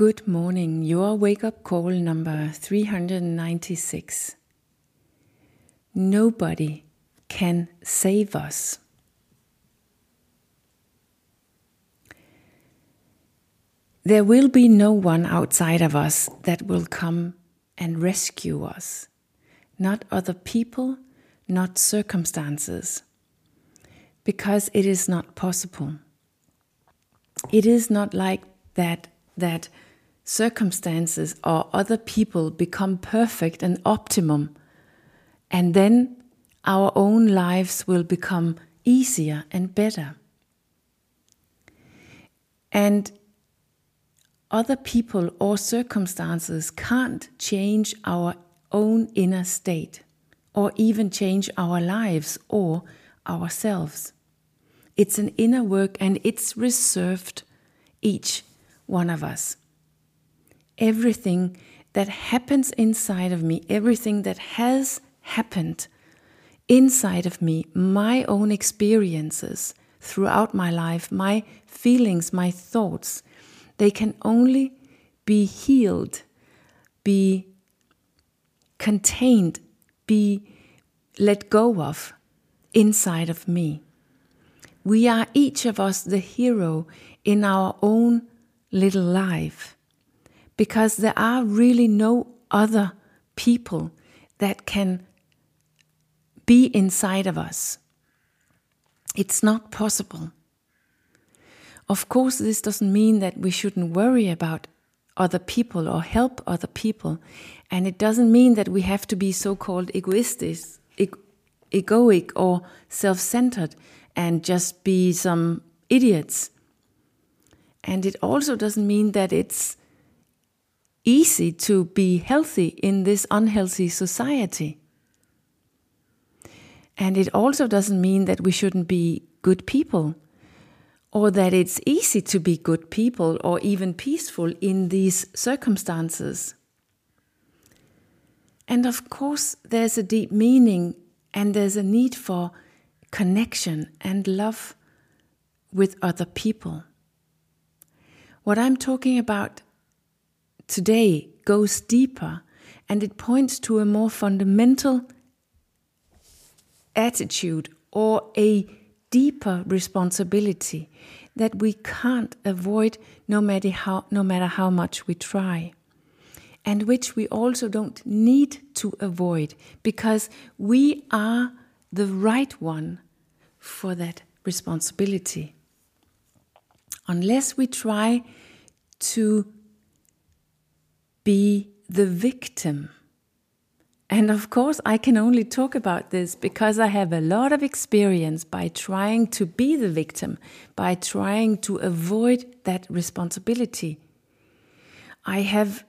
Good morning, your wake up call number 396. Nobody can save us. There will be no one outside of us that will come and rescue us. Not other people, not circumstances. Because it is not possible. It is not like that that circumstances or other people become perfect and optimum, and then our own lives will become easier and better. And other people or circumstances can't change our own inner state or even change our lives or ourselves. It's an inner work and it's reserved each one of us everything that happens inside of me, everything that has happened inside of me, my own experiences throughout my life, my feelings, my thoughts, they can only be healed, be contained, be let go of inside of me. We are each of us the hero in our own little life because there are really no other people that can be inside of us. It's not possible. Of course, this doesn't mean that we shouldn't worry about other people or help other people. And it doesn't mean that we have to be so called egoistic, egoic, or self centered and just be some idiots. And it also doesn't mean that it's easy to be healthy in this unhealthy society. And it also doesn't mean that we shouldn't be good people or that it's easy to be good people or even peaceful in these circumstances. And of course, there's a deep meaning and there's a need for connection and love with other people. What I'm talking about today goes deeper and it points to a more fundamental attitude or a deeper responsibility that we can't avoid no matter how, no matter how much we try. And which we also don't need to avoid because we are the right one for that responsibility. Unless we try to be the victim. And of course, I can only talk about this because I have a lot of experience by trying to be the victim, by trying to avoid that responsibility. I have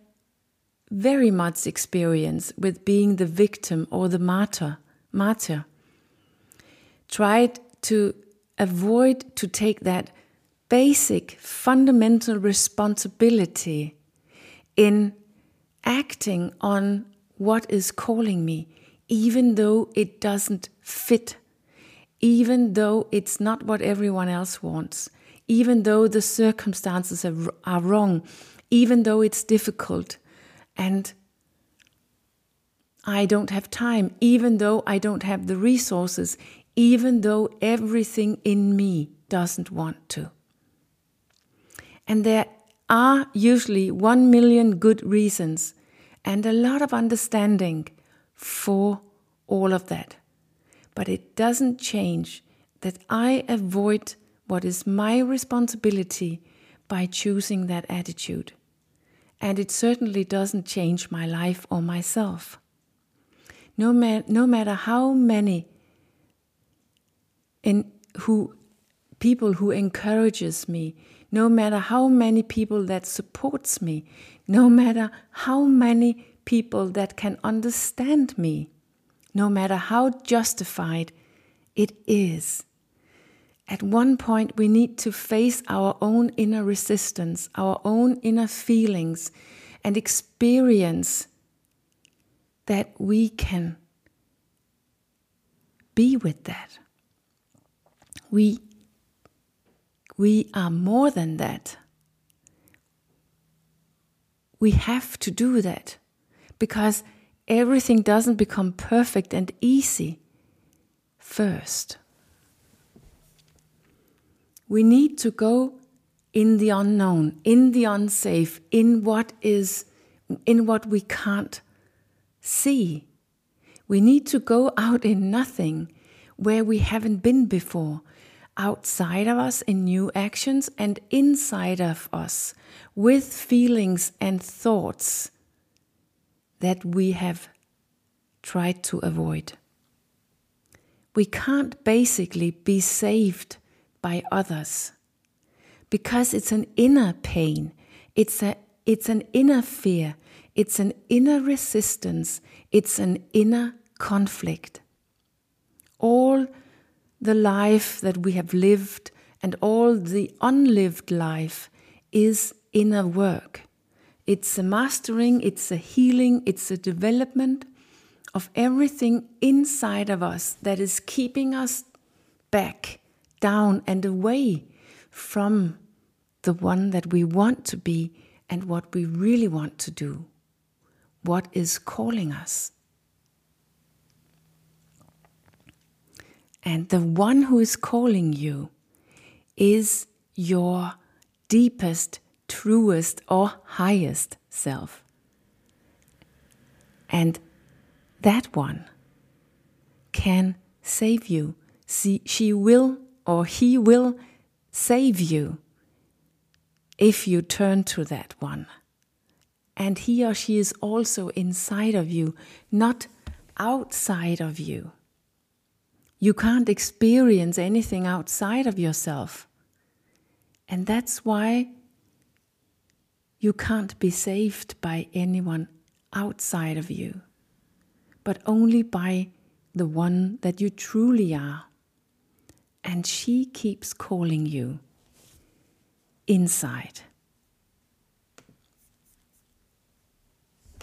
very much experience with being the victim or the martyr, martyr. Tried to avoid to take that basic fundamental responsibility in acting on what is calling me, even though it doesn't fit, even though it's not what everyone else wants, even though the circumstances are, are wrong, even though it's difficult, and I don't have time, even though I don't have the resources, even though everything in me doesn't want to. And there are usually one million good reasons and a lot of understanding for all of that. But it doesn't change that I avoid what is my responsibility by choosing that attitude. And it certainly doesn't change my life or myself. No, ma- no matter how many in who people who encourages me, no matter how many people that supports me, no matter how many people that can understand me, no matter how justified it is. At one point, we need to face our own inner resistance, our own inner feelings, and experience that we can be with that. We we are more than that. we have to do that because everything doesn't become perfect and easy first. We need to go in the unknown, in the unsafe, in what is in what we can't see. We need to go out in nothing where we haven't been before, outside of us in new actions and inside of us with feelings and thoughts that we have tried to avoid. We can't basically be saved by others because it's an inner pain, it's, a, it's an inner fear, it's an inner resistance, it's an inner conflict. All the life that we have lived and all the unlived life is inner work. It's a mastering, it's a healing, it's a development of everything inside of us that is keeping us back, down, and away from the one that we want to be and what we really want to do. What is calling us? And the one who is calling you is your deepest truest or highest self. And that one can save you. See, she will or he will save you if you turn to that one. And he or she is also inside of you, not outside of you. You can't experience anything outside of yourself. And that's why you can't be saved by anyone outside of you, but only by the one that you truly are. And she keeps calling you inside.